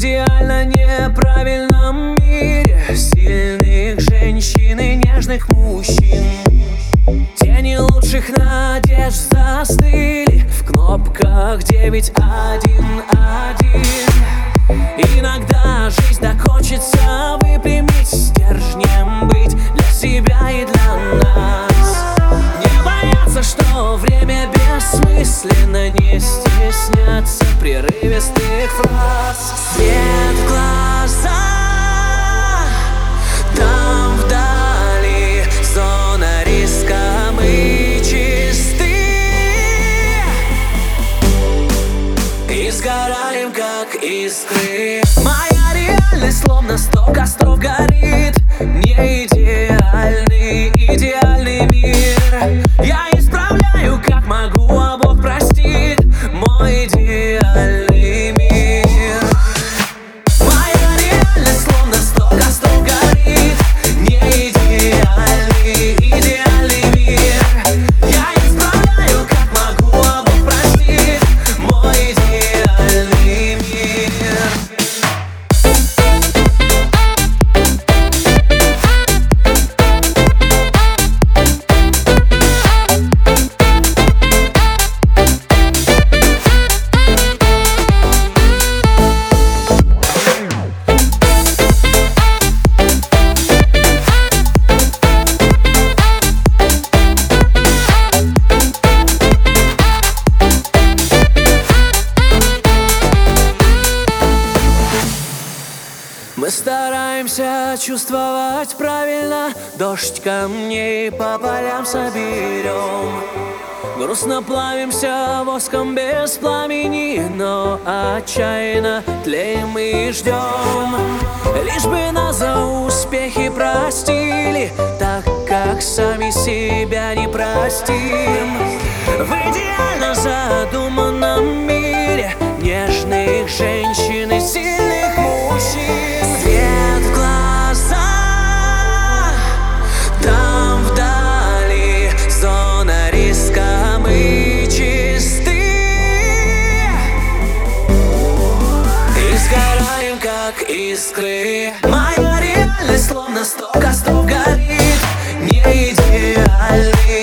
идеально неправильном мире. Сильных женщин и нежных мужчин. Тени лучших надежд застыли В кнопках 911 Иногда жизнь так хочется выпрямить Стержнем быть для себя и для нас. Не бояться, что время бессмысленно Не стесняться прерывистых фраз Свет в глаза Там вдали зона риска. Мы чисты. И как искры. Моя реальность словно сто костров горит. Не идеальный, идеальный мир. Я стараемся чувствовать правильно. Дождь камней по полям соберем. Грустно плавимся воском без пламени Но отчаянно тлеем и ждем. Лишь бы нас за успехи простили Так как сами себя не простим. В идеально как искры. Моя реальность словно сто костов горит Не идеальный